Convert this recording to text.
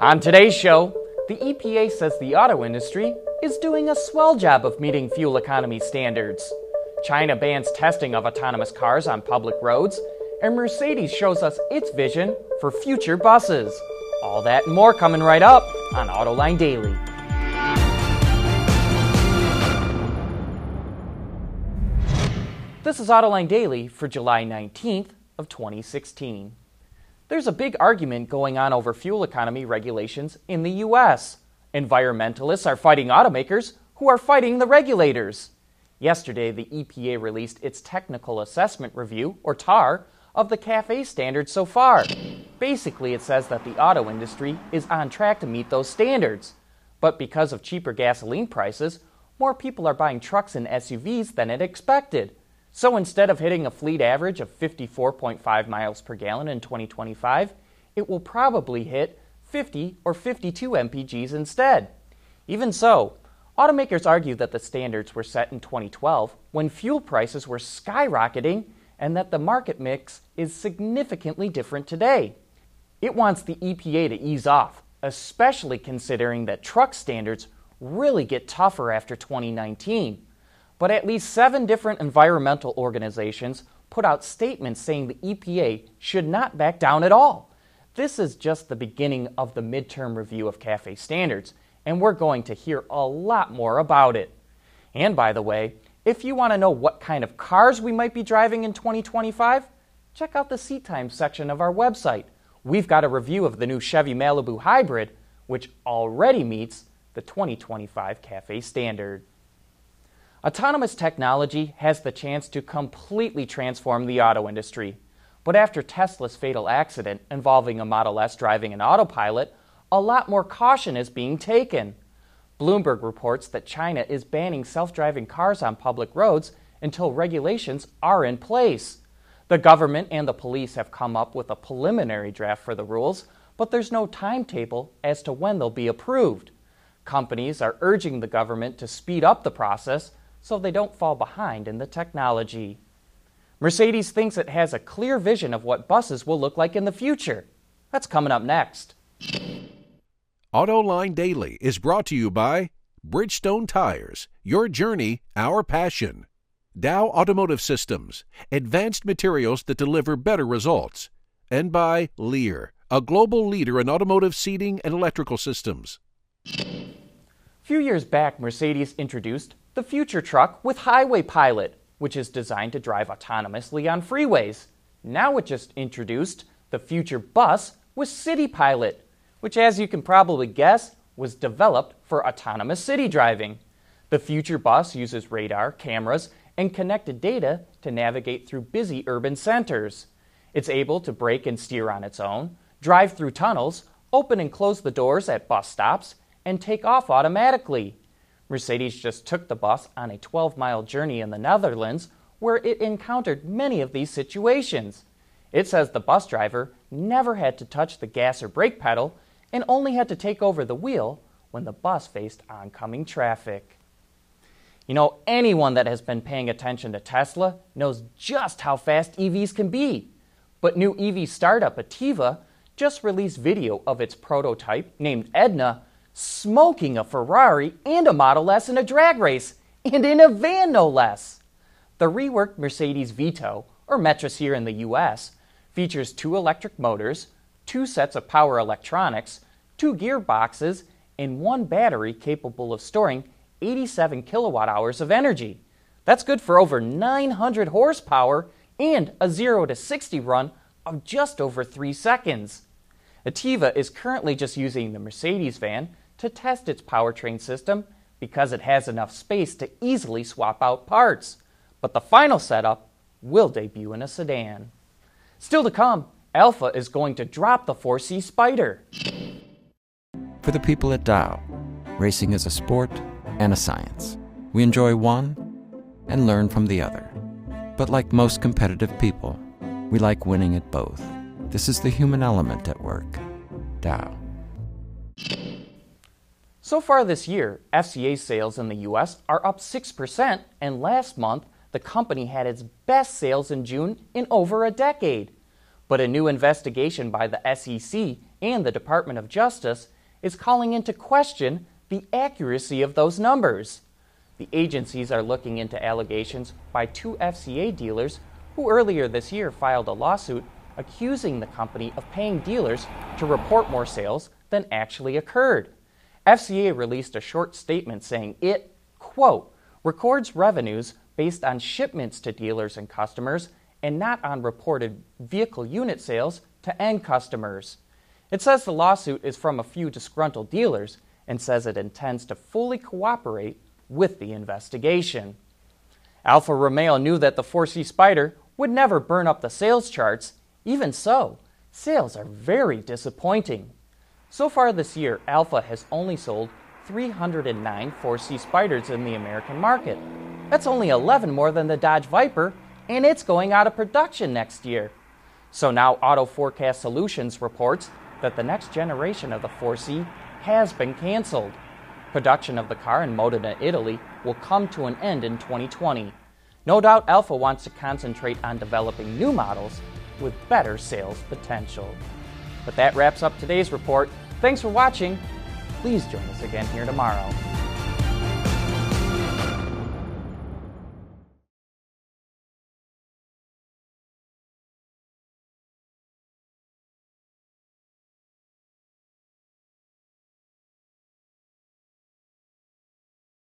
On today's show, the EPA says the auto industry is doing a swell job of meeting fuel economy standards. China bans testing of autonomous cars on public roads, and Mercedes shows us its vision for future buses. All that and more coming right up on Autoline Daily. This is Autoline Daily for July 19th of 2016. There's a big argument going on over fuel economy regulations in the US. Environmentalists are fighting automakers who are fighting the regulators. Yesterday, the EPA released its Technical Assessment Review, or TAR, of the CAFE standards so far. Basically, it says that the auto industry is on track to meet those standards. But because of cheaper gasoline prices, more people are buying trucks and SUVs than it expected. So instead of hitting a fleet average of 54.5 miles per gallon in 2025, it will probably hit 50 or 52 mpgs instead. Even so, automakers argue that the standards were set in 2012 when fuel prices were skyrocketing and that the market mix is significantly different today. It wants the EPA to ease off, especially considering that truck standards really get tougher after 2019. But at least seven different environmental organizations put out statements saying the EPA should not back down at all. This is just the beginning of the midterm review of CAFE standards, and we're going to hear a lot more about it. And by the way, if you want to know what kind of cars we might be driving in 2025, check out the seat time section of our website. We've got a review of the new Chevy Malibu Hybrid, which already meets the 2025 CAFE standard. Autonomous technology has the chance to completely transform the auto industry. But after Tesla's fatal accident involving a Model S driving an autopilot, a lot more caution is being taken. Bloomberg reports that China is banning self driving cars on public roads until regulations are in place. The government and the police have come up with a preliminary draft for the rules, but there's no timetable as to when they'll be approved. Companies are urging the government to speed up the process so they don't fall behind in the technology. Mercedes thinks it has a clear vision of what buses will look like in the future. That's coming up next. AutoLine Daily is brought to you by Bridgestone Tires, your journey, our passion. Dow Automotive Systems, advanced materials that deliver better results. And by Lear, a global leader in automotive seating and electrical systems. A few years back, Mercedes introduced the future truck with Highway Pilot, which is designed to drive autonomously on freeways. Now it just introduced the future bus with City Pilot, which, as you can probably guess, was developed for autonomous city driving. The future bus uses radar, cameras, and connected data to navigate through busy urban centers. It's able to brake and steer on its own, drive through tunnels, open and close the doors at bus stops, and take off automatically. Mercedes just took the bus on a 12 mile journey in the Netherlands where it encountered many of these situations. It says the bus driver never had to touch the gas or brake pedal and only had to take over the wheel when the bus faced oncoming traffic. You know, anyone that has been paying attention to Tesla knows just how fast EVs can be. But new EV startup Atieva just released video of its prototype named Edna smoking a Ferrari and a Model S in a drag race, and in a van no less. The reworked Mercedes Vito, or Metris here in the US, features two electric motors, two sets of power electronics, two gearboxes, and one battery capable of storing 87 kilowatt hours of energy. That's good for over 900 horsepower and a 0 to 60 run of just over 3 seconds. Atieva is currently just using the Mercedes van to test its powertrain system because it has enough space to easily swap out parts. But the final setup will debut in a sedan. Still to come, Alfa is going to drop the 4C Spider. For the people at Dow, racing is a sport and a science. We enjoy one and learn from the other. But like most competitive people, we like winning at both. This is the human element at work. Dow. So far this year, FCA sales in the US are up 6%, and last month, the company had its best sales in June in over a decade. But a new investigation by the SEC and the Department of Justice is calling into question the accuracy of those numbers. The agencies are looking into allegations by two FCA dealers who earlier this year filed a lawsuit accusing the company of paying dealers to report more sales than actually occurred. FCA released a short statement saying it, quote, records revenues based on shipments to dealers and customers and not on reported vehicle unit sales to end customers. It says the lawsuit is from a few disgruntled dealers and says it intends to fully cooperate with the investigation. Alfa Romeo knew that the 4C Spider would never burn up the sales charts. Even so, sales are very disappointing. So far this year, Alfa has only sold 309 4C Spiders in the American market. That's only 11 more than the Dodge Viper, and it's going out of production next year. So now Auto Forecast Solutions reports that the next generation of the 4C has been canceled. Production of the car in Modena, Italy will come to an end in 2020. No doubt Alfa wants to concentrate on developing new models with better sales potential. But that wraps up today's report. Thanks for watching. Please join us again here tomorrow.